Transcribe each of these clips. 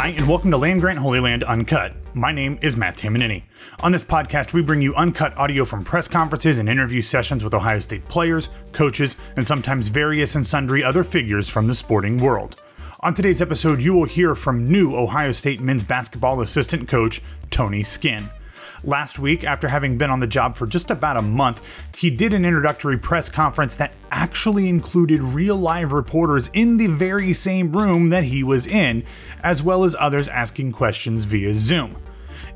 Hi, and welcome to Land Grant Holy Land Uncut. My name is Matt Tamanini. On this podcast, we bring you uncut audio from press conferences and interview sessions with Ohio State players, coaches, and sometimes various and sundry other figures from the sporting world. On today's episode, you will hear from new Ohio State men's basketball assistant coach, Tony Skinn. Last week, after having been on the job for just about a month, he did an introductory press conference that actually included real live reporters in the very same room that he was in, as well as others asking questions via Zoom.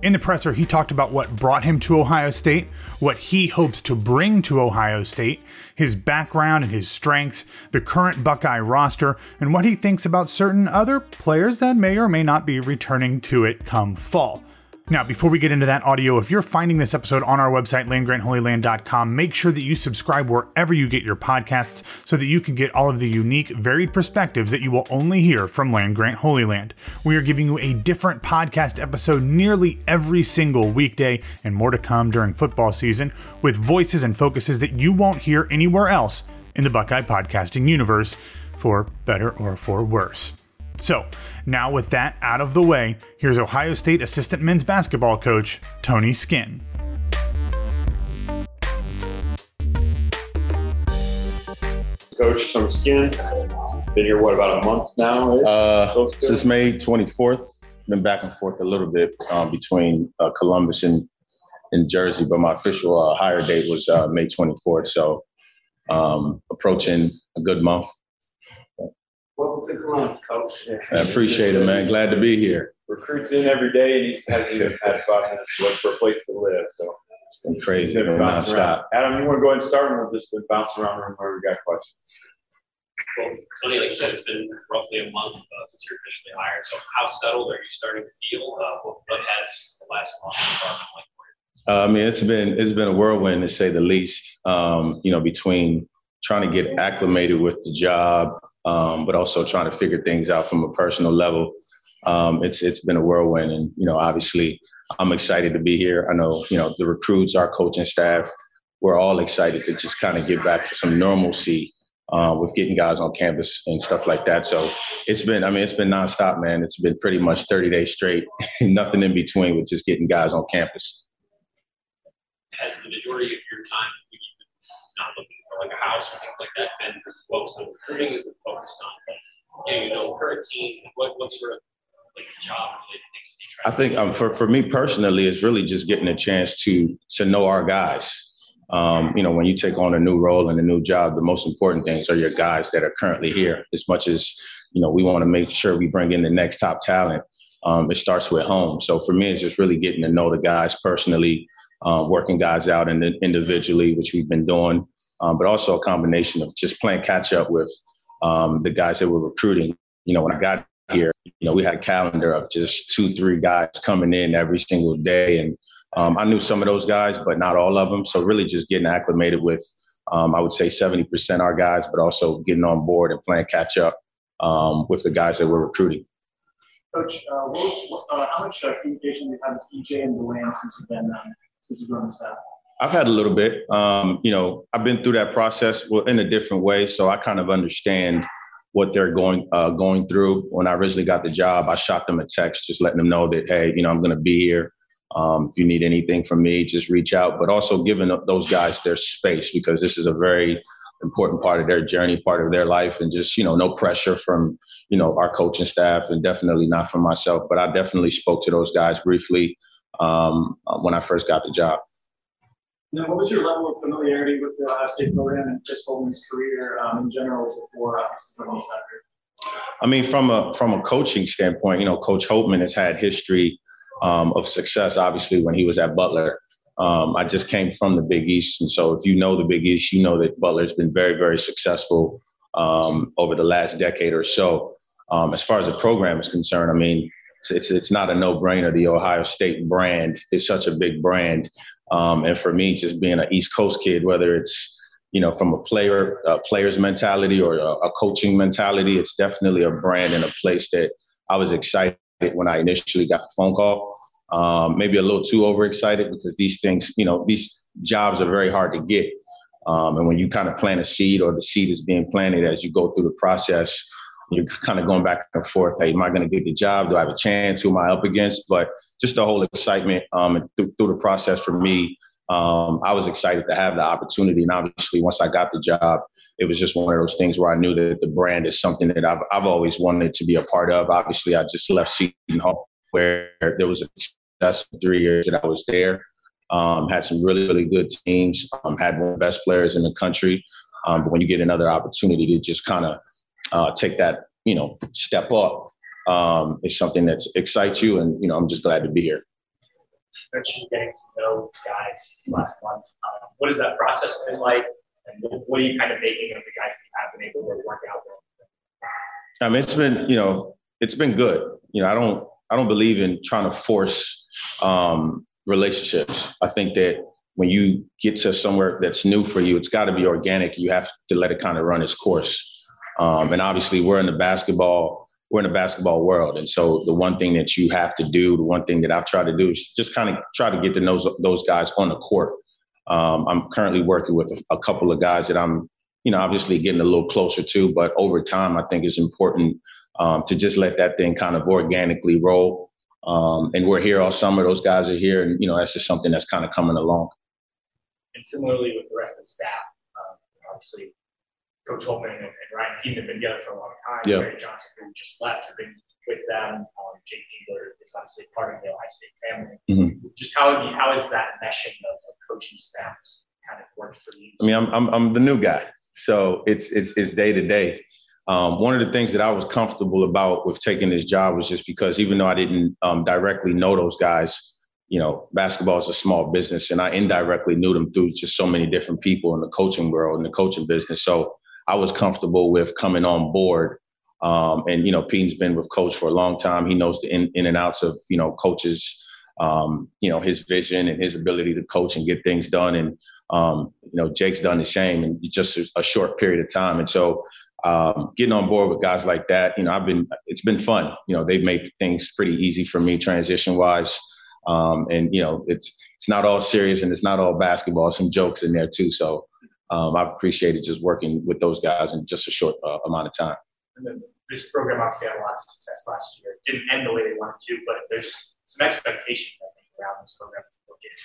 In the presser, he talked about what brought him to Ohio State, what he hopes to bring to Ohio State, his background and his strengths, the current Buckeye roster, and what he thinks about certain other players that may or may not be returning to it come fall. Now, before we get into that audio, if you're finding this episode on our website, landgrantholyland.com, make sure that you subscribe wherever you get your podcasts so that you can get all of the unique, varied perspectives that you will only hear from Land Grant Holy Land. We are giving you a different podcast episode nearly every single weekday, and more to come during football season, with voices and focuses that you won't hear anywhere else in the Buckeye podcasting universe, for better or for worse. So, now with that out of the way, here's Ohio State assistant men's basketball coach Tony Skinn. Coach Tony Skinn, been here what about a month now? Uh, since May 24th. Been back and forth a little bit um, between uh, Columbus and, and Jersey, but my official uh, hire date was uh, May 24th. So um, approaching a good month. Welcome to Columbus, coach. I appreciate it, man. Glad to be here. Recruits in every day, and each has you had five minutes to look for a place to live. So it's been crazy. Been bouncing nonstop. Adam, you want to go ahead and start, and we'll just been bouncing around the room where we got questions. Well, Tony, like you said, it's been roughly a month uh, since you're officially hired. So, how settled are you starting to feel? Uh, what, what has the last month been like for you? Uh, I mean, it's been it's been a whirlwind to say the least. Um, you know, between trying to get acclimated with the job, um, but also trying to figure things out from a personal level. Um, it's it's been a whirlwind, and you know, obviously, I'm excited to be here. I know you know the recruits, our coaching staff, we're all excited to just kind of get back to some normalcy uh, with getting guys on campus and stuff like that. So it's been, I mean, it's been nonstop, man. It's been pretty much 30 days straight, nothing in between with just getting guys on campus. Has the majority of your time not looking like a house or things like that been focused on recruiting? Has been focused on getting to know current team? What what sort of like job related things do you try? I think um, for for me personally, it's really just getting a chance to to know our guys. Um, you know, when you take on a new role and a new job, the most important things are your guys that are currently here. As much as you know, we want to make sure we bring in the next top talent. Um, it starts with home. So for me, it's just really getting to know the guys personally, uh, working guys out and individually, which we've been doing, um, but also a combination of just playing catch up with um, the guys that we're recruiting. You know, when I got here, you know, we had a calendar of just two, three guys coming in every single day, and um, I knew some of those guys, but not all of them. So really, just getting acclimated with, um, I would say, 70% our guys, but also getting on board and playing catch up um, with the guys that we're recruiting. Coach, uh, what, uh, how much uh, communication have you had with EJ and Deland since you've been um, since you've on the staff? I've had a little bit. Um, you know, I've been through that process in a different way, so I kind of understand what they're going uh, going through. When I originally got the job, I shot them a text, just letting them know that hey, you know, I'm going to be here. Um, if you need anything from me, just reach out. But also giving those guys their space because this is a very important part of their journey, part of their life, and just you know, no pressure from you know our coaching staff, and definitely not from myself. But I definitely spoke to those guys briefly um, when I first got the job. Now, what was your level of familiarity with the Ohio State program and Chris Holtmann's career um, in general before uh, joining I mean, from a from a coaching standpoint, you know, Coach Holtmann has had history um, of success. Obviously, when he was at Butler, um, I just came from the Big East, and so if you know the Big East, you know that Butler's been very, very successful um, over the last decade or so. Um, as far as the program is concerned, I mean, it's, it's, it's not a no brainer. The Ohio State brand is such a big brand. Um, and for me, just being an East Coast kid, whether it's you know from a player a player's mentality or a, a, coaching mentality, it's definitely a brand and a place that I was excited when I initially got the phone call. Um, maybe a little too overexcited because these things, you know, these jobs are very hard to get. Um, and when you kind of plant a seed or the seed is being planted as you go through the process, you're kind of going back and forth. Hey, am I going to get the job? Do I have a chance? Who am I up against? But just the whole excitement um, through, through the process for me, um, I was excited to have the opportunity. And obviously, once I got the job, it was just one of those things where I knew that the brand is something that I've, I've always wanted to be a part of. Obviously, I just left Seton Hall where there was a success three years that I was there. Um, had some really, really good teams, um, had one of the best players in the country. Um, but when you get another opportunity to just kind of uh, take that, you know, step up, um, is something that excites you. And, you know, I'm just glad to be here. Mentioned getting to know guys last month. Um, what has that process been like? And what are you kind of making of the guys that you have been able to work out with? I mean, it's been, you know, it's been good. You know, I don't, I don't believe in trying to force um, relationships. I think that when you get to somewhere that's new for you, it's got to be organic. You have to let it kind of run its course. Um, and obviously, we're in the basketball, we're in the basketball world, and so the one thing that you have to do, the one thing that I've tried to do, is just kind of try to get to know those guys on the court. Um, I'm currently working with a, a couple of guys that I'm, you know, obviously getting a little closer to, but over time, I think it's important um, to just let that thing kind of organically roll. Um, and we're here all summer; those guys are here, and you know, that's just something that's kind of coming along and similarly with the rest of the staff, um, obviously Coach Holtmann and, and Ryan Keene have been together for a long time. Yeah. Jerry Johnson, who just left, have been with them. Um, Jake Diebler is obviously part of the Ohio State family. Mm-hmm. Just how have you, how is that meshing of, of coaching staffs kind of worked for you? I mean, I'm, I'm, I'm the new guy, so it's it's it's day to day. Um, one of the things that I was comfortable about with taking this job was just because even though I didn't um, directly know those guys, you know, basketball is a small business, and I indirectly knew them through just so many different people in the coaching world and the coaching business. So I was comfortable with coming on board. Um, and you know, Pete's been with Coach for a long time. He knows the in, in and outs of you know coaches, um, you know, his vision and his ability to coach and get things done. And um, you know, Jake's done the same in just a, short period of time. And so um, getting on board with guys like that, you know, I've been it's been fun. You know, they've made things pretty easy for me transition wise. Um, and you know, it's it's not all serious and it's not all basketball. Some jokes in there too. So um, I've appreciated just working with those guys in just a short uh, amount of time. And then this program obviously had a lot of success last year. It didn't end the way they wanted to, but there's some expectations I think around this program to look at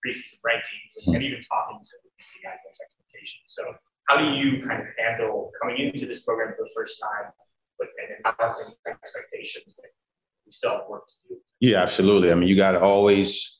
preseason rankings and, mm-hmm. and even talking to the guys those expectations. So how do you kind of handle coming into this program for the first time, but and balancing expectations we still have work to do. Yeah, absolutely. I mean, you got to always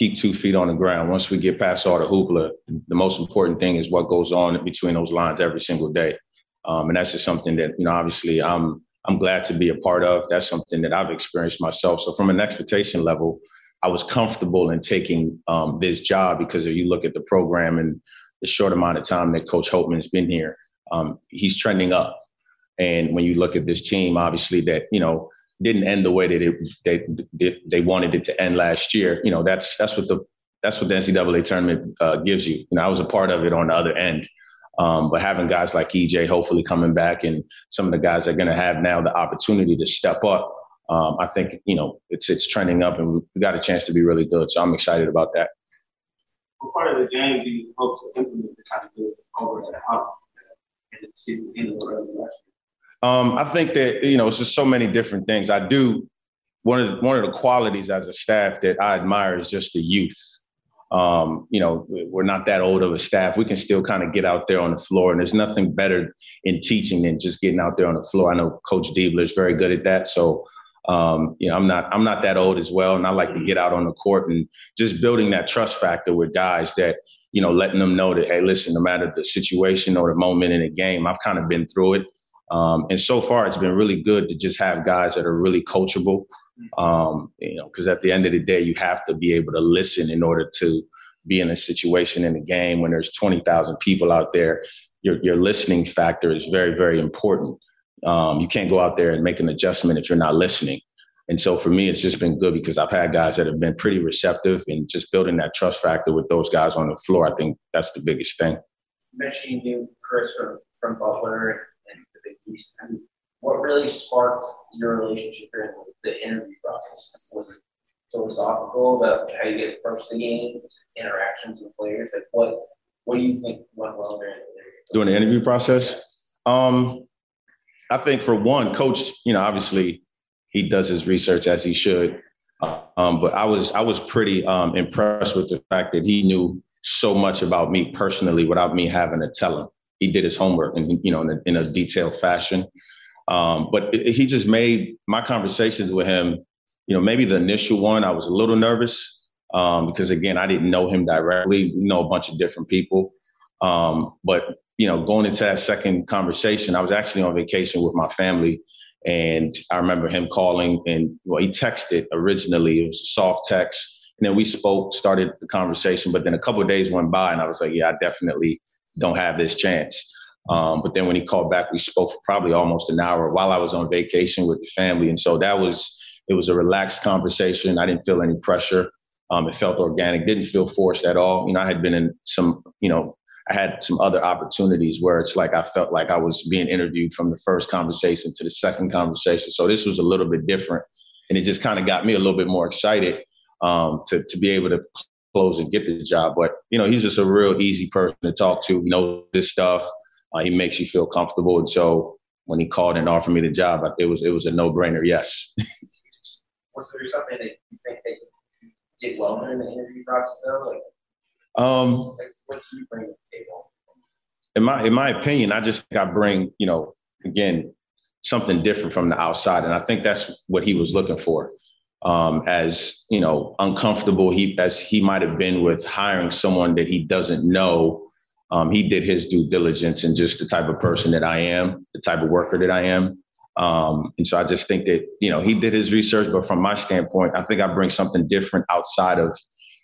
keep two feet on the ground. Once we get past all the hoopla, the most important thing is what goes on between those lines every single day. Um, and that's just something that, you know, obviously I'm I'm glad to be a part of. That's something that I've experienced myself. So from an expectation level, I was comfortable in taking um, this job because if you look at the program and the short amount of time that Coach Holtmann's been here, um, he's trending up. And when you look at this team, obviously that, you know, didn't end the way that it, they, they wanted it to end last year. You know, that's that's what the that's what the NCAA tournament uh, gives you. You know, I was a part of it on the other end. Um, but having guys like EJ hopefully coming back and some of the guys are going to have now the opportunity to step up, um, I think you know it's it's trending up and we got a chance to be really good. So I'm excited about that. What part of the game do you hope to implement kind of over the the? Um, I think that you know it's just so many different things. I do one of the, one of the qualities as a staff that I admire is just the youth. Um, you know, we're not that old of a staff. We can still kind of get out there on the floor, and there's nothing better in teaching than just getting out there on the floor. I know Coach Diebler is very good at that. So, um, you know, I'm not I'm not that old as well, and I like to get out on the court and just building that trust factor with guys that you know, letting them know that hey, listen, no matter the situation or the moment in the game, I've kind of been through it. Um, and so far, it's been really good to just have guys that are really coachable. Um, you know, because at the end of the day, you have to be able to listen in order to be in a situation in a game when there's 20,000 people out there. Your, your listening factor is very, very important. Um, you can't go out there and make an adjustment if you're not listening. And so for me, it's just been good because I've had guys that have been pretty receptive and just building that trust factor with those guys on the floor. I think that's the biggest thing. Mentioning you, Chris, from, from Butler East. And what really sparked your relationship during the interview process? Was it philosophical about how you guys approach the game, interactions with players? Like what what do you think went well during the interview? During the interview process? Um, I think for one, coach, you know, obviously he does his research as he should. Um, but I was I was pretty um, impressed with the fact that he knew so much about me personally without me having to tell him. He did his homework and you know in a, in a detailed fashion. Um, but it, he just made my conversations with him. You know, maybe the initial one I was a little nervous um, because again I didn't know him directly. We know a bunch of different people. Um, but you know, going into that second conversation, I was actually on vacation with my family and I remember him calling and well, he texted originally. It was a soft text. And then we spoke, started the conversation. But then a couple of days went by and I was like, yeah, I definitely don't have this chance. Um, but then when he called back, we spoke for probably almost an hour while I was on vacation with the family. And so that was, it was a relaxed conversation. I didn't feel any pressure. Um, it felt organic, didn't feel forced at all. You know, I had been in some, you know, I had some other opportunities where it's like I felt like I was being interviewed from the first conversation to the second conversation. So this was a little bit different, and it just kind of got me a little bit more excited um, to to be able to close and get the job. But you know, he's just a real easy person to talk to. He knows this stuff. Uh, he makes you feel comfortable, and so when he called and offered me the job, it was it was a no brainer. Yes. was there something that you think that you did well in the interview process though? Like um, what do you bring to the table? In my in my opinion, I just think I bring, you know, again, something different from the outside. And I think that's what he was looking for. Um, as you know, uncomfortable he as he might have been with hiring someone that he doesn't know. Um, he did his due diligence and just the type of person that I am, the type of worker that I am. Um, and so I just think that, you know, he did his research, but from my standpoint, I think I bring something different outside of,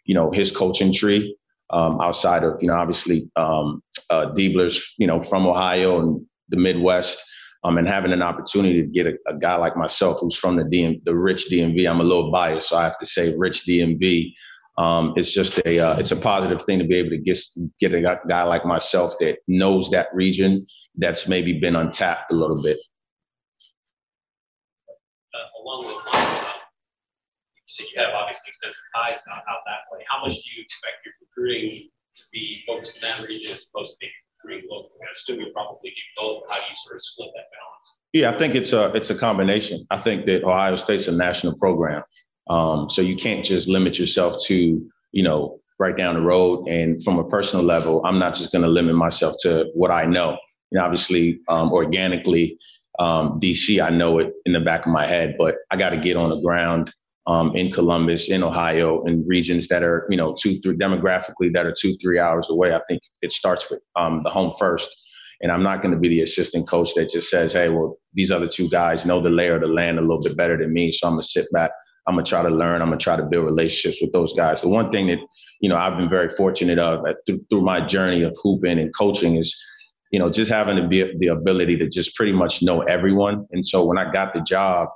you know, his coaching tree um, outside of, you know, obviously um, uh, Diebler's, you know, from Ohio and the Midwest, um, and having an opportunity to get a, a, guy like myself who's from the DM, the rich DMV. I'm a little biased, so I have to say rich DMV. Um, it's just a uh, it's a positive thing to be able to get get a guy like myself that knows that region that's maybe been untapped a little bit. Uh, along those lines, uh, so you have obviously extensive ties out, out that way. How much do you expect your recruiting to be focused in that region as opposed to recruiting locally? I assume you'll probably both. How do you sort of split that balance? Yeah, I think it's a it's a combination. I think that Ohio State's a national program, um, so you can't just limit yourself to you know right down the road. And from a personal level, I'm not just going to limit myself to what I know. Know, obviously, um, organically, um, DC, I know it in the back of my head, but I got to get on the ground um, in Columbus, in Ohio, in regions that are, you know, two, three demographically that are two, three hours away. I think it starts with um, the home first. And I'm not going to be the assistant coach that just says, hey, well, these other two guys know the layer of the land a little bit better than me. So I'm going to sit back. I'm going to try to learn. I'm going to try to build relationships with those guys. The one thing that, you know, I've been very fortunate of through, through my journey of hooping and coaching is, you know, just having to be the ability to just pretty much know everyone. And so when I got the job,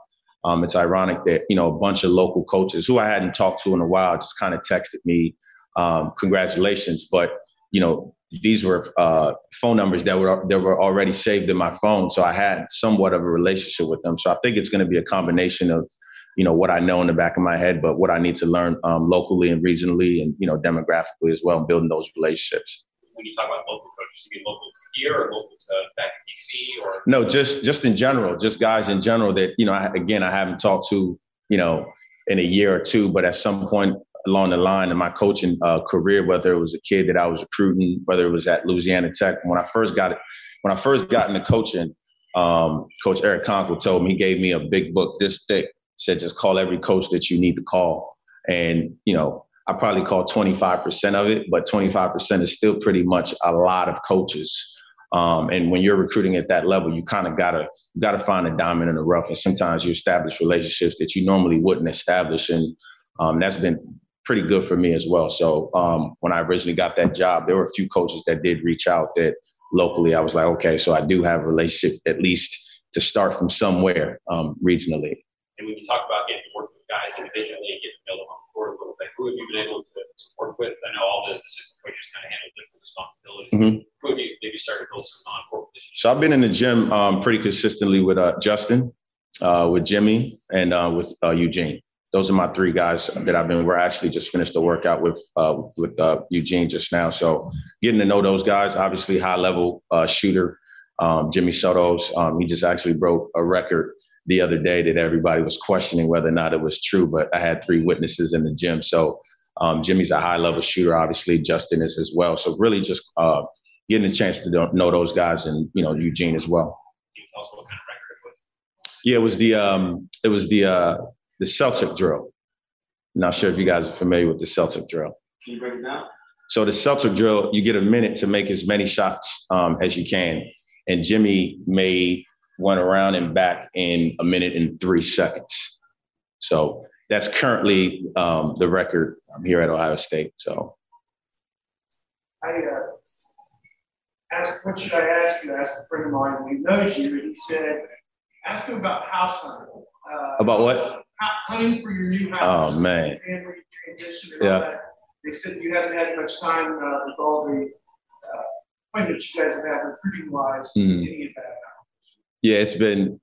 um, it's ironic that you know a bunch of local coaches who I hadn't talked to in a while just kind of texted me, um, congratulations. But you know these were uh, phone numbers that were that were already saved in my phone, so I had somewhat of a relationship with them. So I think it's going to be a combination of you know what I know in the back of my head, but what I need to learn um, locally and regionally, and you know demographically as well, and building those relationships. When you talk about local coaches, you mean local to here or local to back DC or? No, just just in general, just guys in general that you know. I, again, I haven't talked to you know in a year or two, but at some point along the line in my coaching uh, career, whether it was a kid that I was recruiting, whether it was at Louisiana Tech, when I first got it, when I first got into coaching, um, Coach Eric Konkol told me he gave me a big book this thick, said just call every coach that you need to call, and you know. I probably call 25% of it, but 25% is still pretty much a lot of coaches. Um, and when you're recruiting at that level, you kind of gotta gotta find a diamond in the rough. And sometimes you establish relationships that you normally wouldn't establish, and um, that's been pretty good for me as well. So um, when I originally got that job, there were a few coaches that did reach out that locally I was like, okay, so I do have a relationship at least to start from somewhere um, regionally. And when you talk about getting to work with guys individually and getting to know them who have you been able to, to work with? I know all the assistant coaches kind of handle different responsibilities. Mm-hmm. Who have you maybe started to build some positions? So I've been in the gym um, pretty consistently with uh, Justin, uh, with Jimmy, and uh, with uh, Eugene. Those are my three guys that I've been. We're actually just finished the workout with uh, with uh, Eugene just now. So getting to know those guys, obviously high level shooter, Um, Jimmy Sotos, um, he just actually broke a record the other day that everybody was questioning whether or not it was true, but I had three witnesses in the gym. So um, Jimmy's a high level shooter, obviously. Justin is as well. So really just uh, getting a chance to know those guys and, you know, Eugene as well. Can you tell us what kind of record it was? Yeah, it was the um, it was the uh, the Celtic drill. Not sure if you guys are familiar with the Celtic drill. Can you break it down? So the Celtic drill, you get a minute to make as many shots um, as you can, and Jimmy made one around and back in a minute and three seconds. So that's currently um, the record I'm here at Ohio State. So I uh, asked, what should I ask you? I asked a friend of mine who knows you, and he said, ask him about house hunting. Uh, about what? Hunting for your new house. Oh man. Family transition and yeah. all that. They said you haven't had much time uh, with all the uh, appointments you guys have had recruiting wise. Mm-hmm. Any of that? Yeah, it's been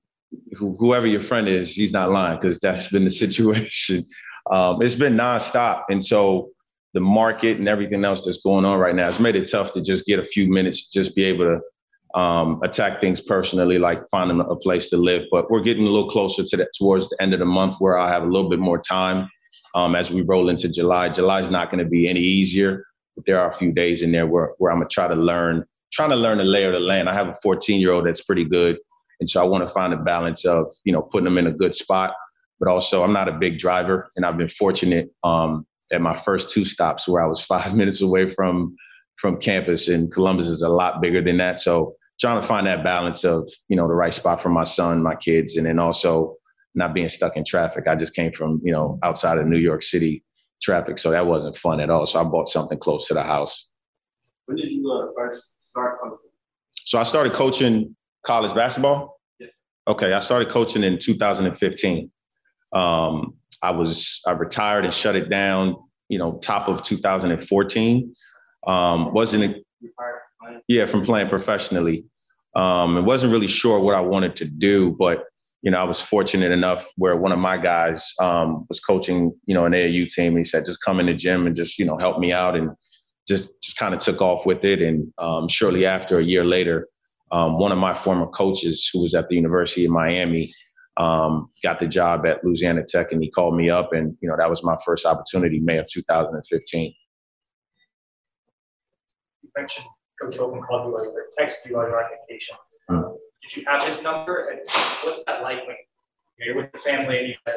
whoever your friend is, he's not lying because that's been the situation. Um, it's been nonstop, and so the market and everything else that's going on right now has made it tough to just get a few minutes, just be able to um, attack things personally, like finding a place to live. But we're getting a little closer to that towards the end of the month, where I'll have a little bit more time um, as we roll into July. July is not going to be any easier, but there are a few days in there where where I'm gonna try to learn, trying to learn the lay of the land. I have a 14 year old that's pretty good and so I want to find a balance of, you know, putting them in a good spot, but also I'm not a big driver. And I've been fortunate um, at my first two stops where I was five minutes away from from campus and Columbus is a lot bigger than that. So trying to find that balance of, you know, the right spot for my son, my kids, and then also not being stuck in traffic. I just came from, you know, outside of New York City traffic. So that wasn't fun at all. So I bought something close to the house. When did you uh, first start coaching? So I started coaching college basketball? Yes. Okay, I started coaching in 2015. Um, I was I retired and shut it down. You know, top of 2014. Um, wasn't yeah from playing professionally. Um, and wasn't really sure what I wanted to do, but you know, I was fortunate enough where one of my guys um, was coaching, you know, an AAU team. He said, just come in the gym and just, you know, help me out. And just, just kind of took off with it. And um, shortly after, a year later, um, one of my former coaches who was at the University of Miami um, got the job at Louisiana Tech, and he called me up, and you know that was my first opportunity, May of 2015. You mentioned Coach Holtmann called you or texted you on your application. Mm-hmm. Did you have his number? And what's that like when you're with the family and you said,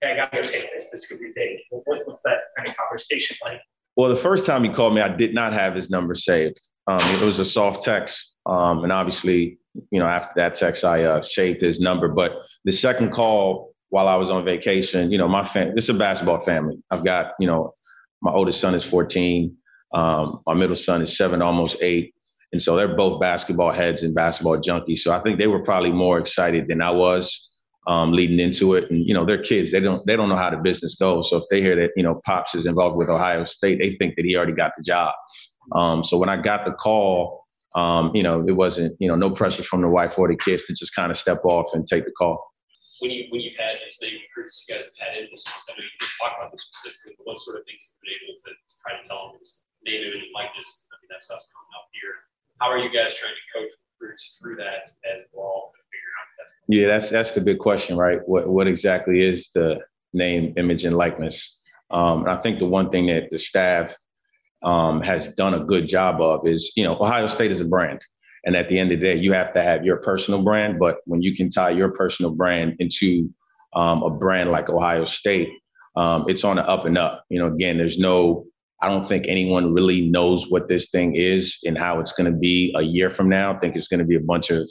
hey, I got to take this. This could be big. What's that kind of conversation like? Well, the first time he called me, I did not have his number saved. Um, it was a soft text. Um, and obviously, you know, after that text, I uh, saved his number. But the second call while I was on vacation, you know, my family, this is a basketball family. I've got, you know, my oldest son is 14. Um, my middle son is seven, almost eight. And so they're both basketball heads and basketball junkies. So I think they were probably more excited than I was um, leading into it. And, you know, they're kids. They don't, they don't know how the business goes. So if they hear that, you know, Pops is involved with Ohio State, they think that he already got the job. Um, so when I got the call, um, you know, it wasn't, you know, no pressure from the wife or the kids to just kind of step off and take the call. When you when you've had as many recruits you guys have had in this, I know you talk about this specifically, but what sort of things have you been able to, to try to tell them is name it and like this? I mean, that stuff's coming up here. How are you guys trying to coach recruits through that as well? Yeah, that's that's the big question, right? What what exactly is the name, image, and likeness? Um, and I think the one thing that the staff um, has done a good job of is, you know, Ohio State is a brand. And at the end of the day, you have to have your personal brand. But when you can tie your personal brand into um, a brand like Ohio State, um, it's on the up and up. You know, again, there's no, I don't think anyone really knows what this thing is and how it's going to be a year from now. I think it's going to be a bunch of,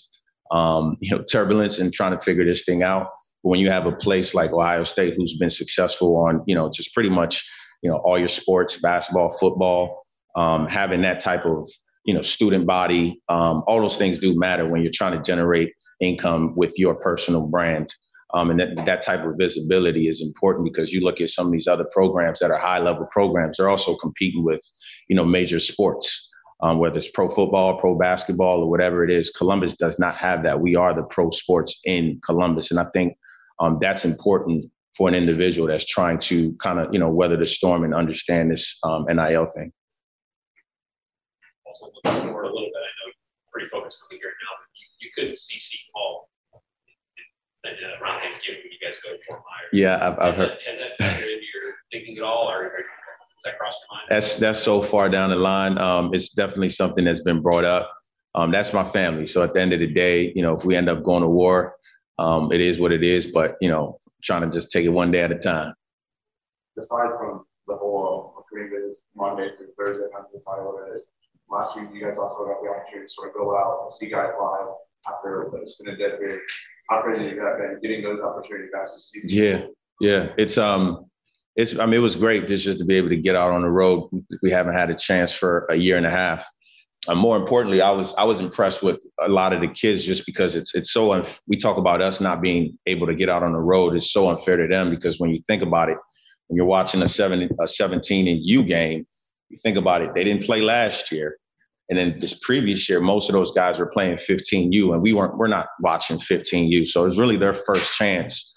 um, you know, turbulence and trying to figure this thing out. But when you have a place like Ohio State who's been successful on, you know, just pretty much you know all your sports, basketball, football, um, having that type of you know student body, um, all those things do matter when you're trying to generate income with your personal brand. Um, and that, that type of visibility is important because you look at some of these other programs that are high level programs, they're also competing with, you know, major sports, um, whether it's pro football, pro basketball, or whatever it is. Columbus does not have that. We are the pro sports in Columbus. And I think um, that's important for an individual that's trying to kind of you know weather the storm and understand this um, NIL thing. Also looking forward a little bit, I know you're pretty focused on the here now. But you could see Seton Hall and, uh, around Thanksgiving when you guys go to Fort Myers. Yeah, I've, I've heard. that, has that factored into your thinking at all, or, or does that cross your mind? That's that's so far down the line. Um, it's definitely something that's been brought up. Um, that's my family. So at the end of the day, you know, if we end up going to war, um, it is what it is. But you know, trying to just take it one day at a time. aside from the whole Bay's Monday through Thursday kind of decided what it is. Last week, you guys also got the opportunity to sort of go out and see guys live after it's been a dead period. How crazy has that been getting those opportunities guys to see? Yeah, yeah. It's um, it's I mean, it was great just just to be able to get out on the road. We haven't had a chance for a year and a half. Uh, more importantly, I was I was impressed with a lot of the kids just because it's it's so unf- we talk about us not being able to get out on the road. It's so unfair to them because when you think about it, when you're watching a seven a 17 and U game, you think about it. They didn't play last year, and then this previous year, most of those guys were playing 15U, and we weren't. We're not watching 15U, so it's really their first chance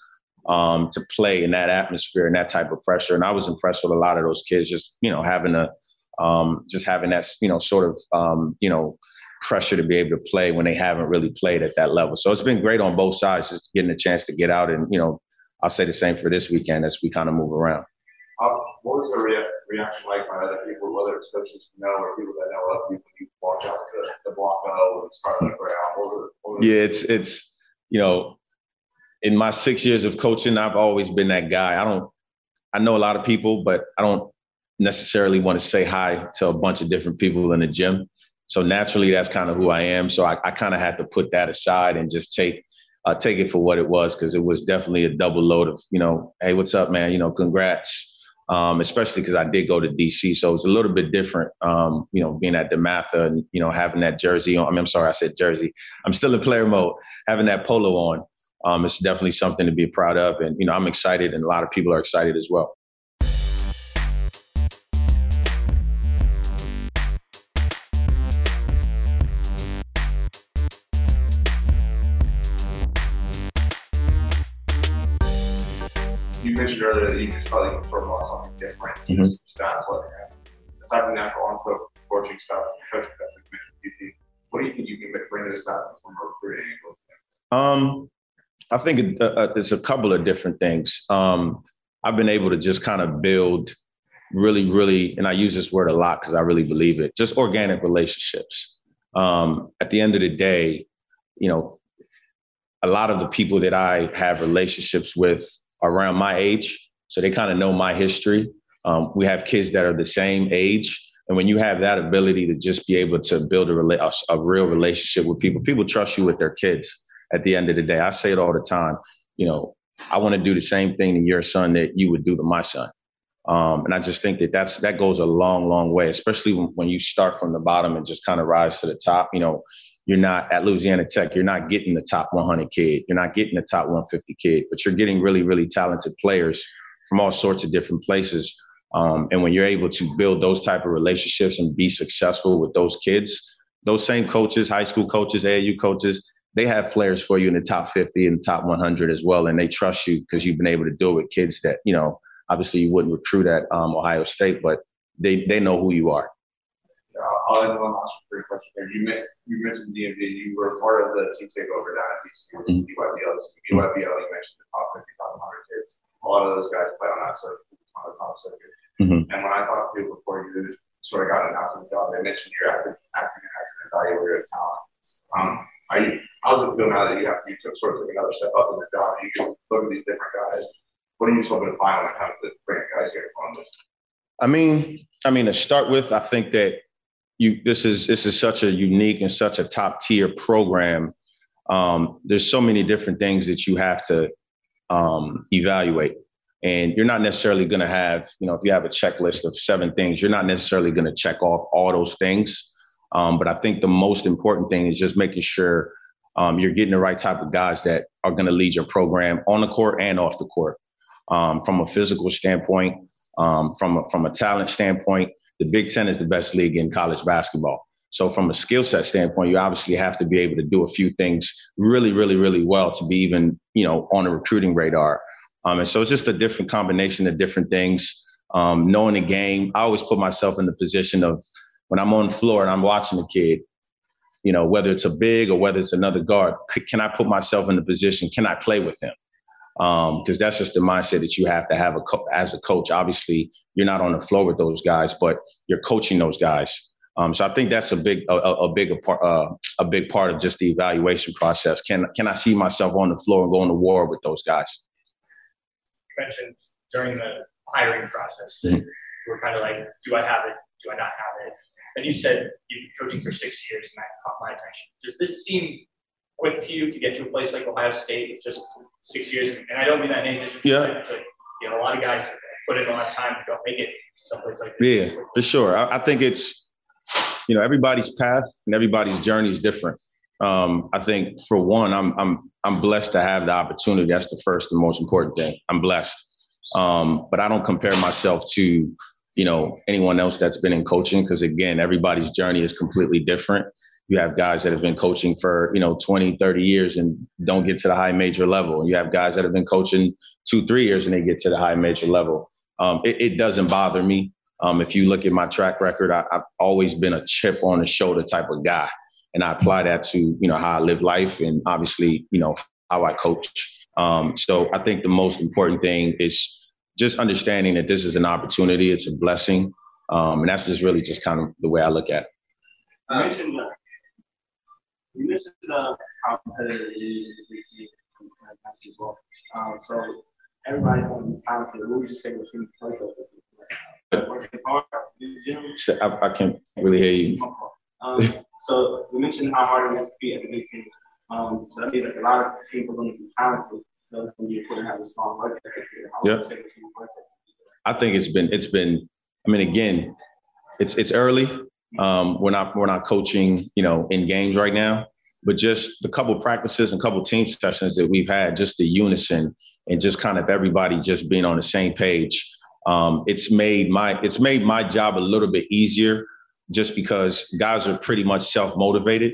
um, to play in that atmosphere and that type of pressure. And I was impressed with a lot of those kids, just you know having a um, just having that you know sort of um, you know pressure to be able to play when they haven't really played at that level. So it's been great on both sides, just getting a chance to get out and you know I'll say the same for this weekend as we kind of move around. Uh, what was the rea- reaction like by other people, whether it's coaches you know or people that know of you when you walk out the, the block O and start the ground? What was, what was Yeah, it's it's you know, in my six years of coaching, I've always been that guy. I don't I know a lot of people, but I don't necessarily want to say hi to a bunch of different people in the gym. So naturally that's kind of who I am. So I, I kind of had to put that aside and just take uh, take it for what it was because it was definitely a double load of, you know, hey, what's up, man? You know, congrats. Um, especially because I did go to DC, so it's a little bit different. Um, you know, being at DeMatha and you know having that jersey on. I mean, I'm sorry, I said jersey. I'm still in player mode. Having that polo on, um, it's definitely something to be proud of, and you know, I'm excited, and a lot of people are excited as well. You mentioned earlier that you just probably prefer about something different. Mhm. Stats, what aside from natural on-field coaching stuff, coaching stuff, you mentioned PT, what do you think you can bring to the staff from a recruiting angle? Um, I think it, uh, uh, it's a couple of different things. Um, I've been able to just kind of build really, really, and I use this word a lot because I really believe it, just organic relationships. Um, at the end of the day, you know, a lot of the people that I have relationships with around my age, so they kind of know my history. Um, we have kids that are the same age. And when you have that ability to just be able to build a, rela- a, real relationship with people, people trust you with their kids at the end of the day. I say it all the time. You know, I want to do the same thing to your son that you would do to my son. Um, and I just think that that's that goes a long, long way, especially when, when you start from the bottom and just kind of rise to the top. You know, you're not at Louisiana Tech. You're not getting the top 100 kid. You're not getting the top 150 kid, but you're getting really, really talented players from all sorts of different places. Um, and when you're able to build those type of relationships and be successful with those kids, those same coaches, high school coaches, AAU coaches, they have players for you in the top 50 and top 100 as well, and they trust you because you've been able to do it with kids that you know. Obviously, you wouldn't recruit at um, Ohio State, but they they know who you are. I'll end one last quick question here. You, met, you mentioned DMV. You were part of the team takeover down at DC with Mhm. BYBL. BYBL, you mentioned the top 50, top 100 kids. A lot of those guys play on that circuit, on the top circuit. Mhm. And when I talked to you before you sort of got announced on the job, they mentioned you're acting, acting as an evaluator of talent. Um, are you, how's it feel now that you have you took sort of took another step up in the job? You can look at these different guys. What are you hoping to find when it comes to bringing guys here from this? I mean, I mean to start with, I think that you this is this is such a unique and such a top tier program. Um, there's so many different things that you have to um, evaluate, and you're not necessarily going to have you know if you have a checklist of seven things, you're not necessarily going to check off all those things. Um, but I think the most important thing is just making sure um, you're getting the right type of guys that are going to lead your program on the court and off the court. Um, from a physical standpoint, um, from a, from a talent standpoint, the Big Ten is the best league in college basketball. So from a skill set standpoint, you obviously have to be able to do a few things really, really, really well to be even, you know, on a recruiting radar. Um, and so it's just a different combination of different things. Um, knowing the game, I always put myself in the position of when I'm on the floor and I'm watching the kid, you know, whether it's a big or whether it's another guard, can I put myself in the position? Can I play with him? Because um, that's just the mindset that you have to have a co- as a coach. Obviously, you're not on the floor with those guys, but you're coaching those guys. Um, so I think that's a big, a, a big part, uh, a big part of just the evaluation process. Can can I see myself on the floor and going to war with those guys? You mentioned during the hiring process, mm-hmm. were kind of like, do I have it? Do I not have it? And you said you've been coaching for six years, and that caught my attention. Does this seem quick to you to get to a place like Ohio State with just six years? And I don't mean that name just yeah. but you know, a lot of guys put in a lot of time to go make it someplace like this. Yeah, for sure. I, I think it's you know everybody's path and everybody's journey is different. Um, I think for one, I'm I'm I'm blessed to have the opportunity. That's the first and most important thing. I'm blessed, um, but I don't compare myself to you know anyone else that's been in coaching because again, everybody's journey is completely different. You have guys that have been coaching for you know 20, 30 years and don't get to the high major level. You have guys that have been coaching two, three years and they get to the high major level. Um, it, it doesn't bother me. Um, if you look at my track record, I, have always been a chip on the shoulder type of guy, and I apply that to you know how I live life and obviously you know how I coach. Um, so I think the most important thing is just understanding that this is an opportunity, it's a blessing, um, and that's just really just kind of the way I look at it. Uh, you mentioned uh, how competitive it is in basketball. Um, so everybody wants to be talented. What would you say was in play I, I can't really hear you. Um, so you mentioned how hard it is to be at the Big Ten. Um, so that means that a lot of teams are going to be talented. So when you put have a strong work ethic, yeah. I think it's been it's been. I mean, again, it's it's early. Um, we're not we're not coaching, you know, in games right now. But just the couple practices and couple team sessions that we've had, just the unison and just kind of everybody just being on the same page um, it's made my it's made my job a little bit easier just because guys are pretty much self motivated.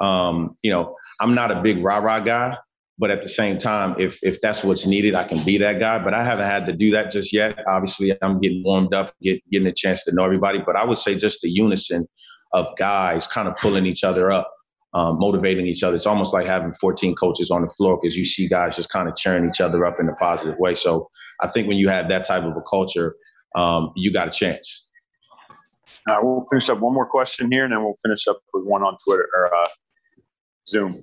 Um, you know, I'm not a big rah rah guy, but at the same time, if if that's what's needed, I can be that guy. But I haven't had to do that just yet. Obviously, I'm getting warmed up, get, getting a chance to know everybody. But I would say just the unison of guys kind of pulling each other up, um, motivating each other. It's almost like having 14 coaches on the floor because you see guys just kind of cheering each other up in a positive way. So I think when you have that type of a culture, um, you got a chance. Uh, we'll finish up one more question here, and then we'll finish up with one on Twitter or uh, Zoom.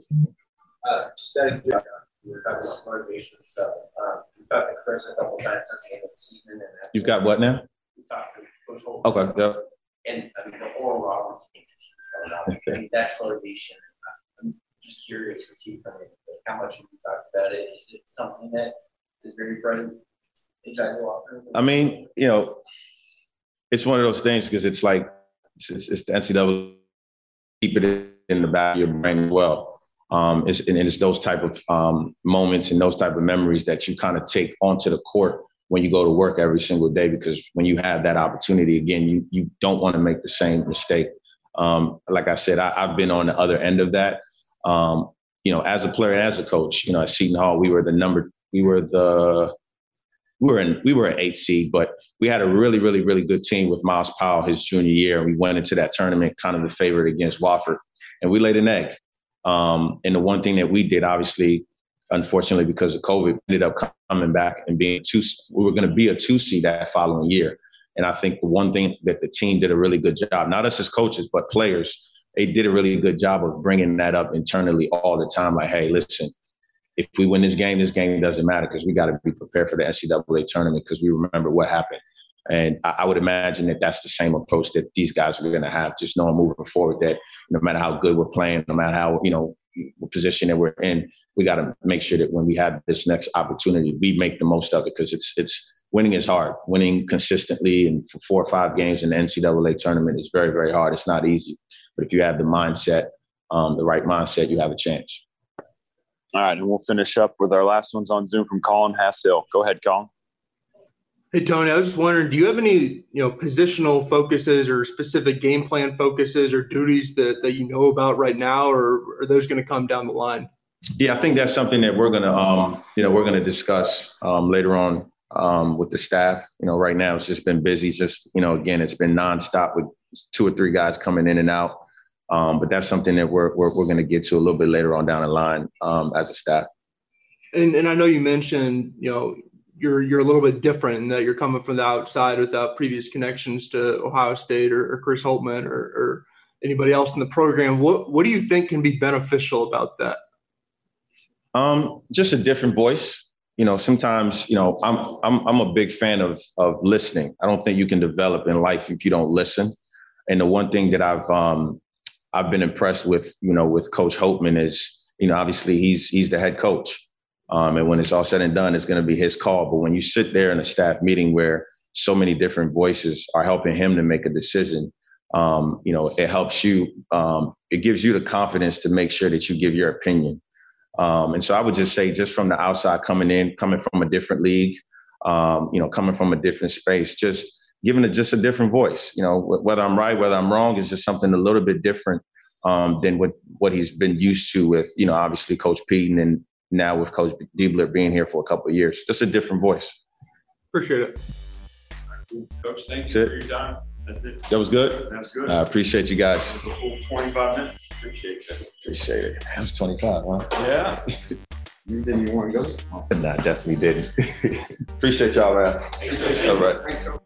Uh, just out of curiosity, we were talking about motivation and stuff. Um, we talked to Chris a couple times since the end of the season. And You've got what now? We talked to Coach Holt. Okay. Yep. And I mean, the whole Rollins game I mean, that's motivation. I'm just curious to see from it, how much you talked about it. Is it something that is very present exactly I mean, you know, it's one of those things because it's like it's, it's, the NCAA keep it in the back of your brain as well. Um, it's, and it's those type of um, moments and those type of memories that you kind of take onto the court when you go to work every single day because when you have that opportunity again, you you don't want to make the same mistake. Um, like I said, I, have been on the other end of that. Um, you know, as a player, and as a coach, you know, at Seton Hall, we were the number, we were the we were in we were an eight seed, but we had a really, really, really good team with Myles Powell his junior year. We went into that tournament kind of the favorite against Wofford, and we laid an egg. Um, and the one thing that we did, obviously, unfortunately because of COVID, ended up coming back and being two. We were going to be a two seed that following year. And I think the one thing that the team did a really good job, not us as coaches, but players, they did a really good job of bringing that up internally all the time. Like, hey, listen, if we win this game, this game doesn't matter because we got to be prepared for the NCAA tournament because we remember what happened. And I, I, would imagine that that's the same approach that these guys are going to have, just knowing moving forward that no matter how good we're playing, no matter how, you know, position that we're in, we got to make sure that when we have this next opportunity, we make the most of it because it's, it's, winning is hard. Winning consistently and for four or five games in the NCAA tournament is very, very hard. It's not easy. But if you have the mindset, um, the right mindset, you have a chance. All right, and we'll finish up with our last ones on Zoom from Colin Hassill. Go ahead, Colin. Hey Tony, I was just wondering, do you have any you know positional focuses or specific game plan focuses or duties that, that you know about right now, or are those going to come down the line? Yeah, I think that's something that we're gonna um, you know we're gonna discuss um, later on um, with the staff. You know, right now it's just been busy. just you know, again, it's been nonstop with two or three guys coming in and out. Um, but that's something that we're we're, we're going to get to a little bit later on down the line um, as a staff. And and I know you mentioned you know you're you're a little bit different in that you're coming from the outside without previous connections to Ohio State or, or Chris Holtmann or, or anybody else in the program. What what do you think can be beneficial about that? Um, just a different voice. You know, sometimes you know I'm I'm I'm a big fan of of listening. I don't think you can develop in life if you don't listen. And the one thing that I've um, I've been impressed with, you know, with Coach Holtmann is, you know, obviously he's he's the head coach, um, and when it's all said and done, it's going to be his call. But when you sit there in a staff meeting where so many different voices are helping him to make a decision, um, you know, it helps you. Um, it gives you the confidence to make sure that you give your opinion. Um, and so I would just say, just from the outside coming in, coming from a different league, um, you know, coming from a different space, just giving it just a different voice. You know, whether I'm right, whether I'm wrong, is just something a little bit different um, than what what he's been used to with, you know, obviously Coach Pete and now with Coach Diebler being here for a couple of years. Just a different voice. Appreciate it. Coach, thank you That's for your time. That's it. That was good. That's good. I appreciate you guys. The full 25 minutes. Appreciate that. Appreciate it. That was 25, huh? Yeah. You didn't even want to go? Nah, definitely didn't. appreciate y'all, man. Thanks, Coach. All right.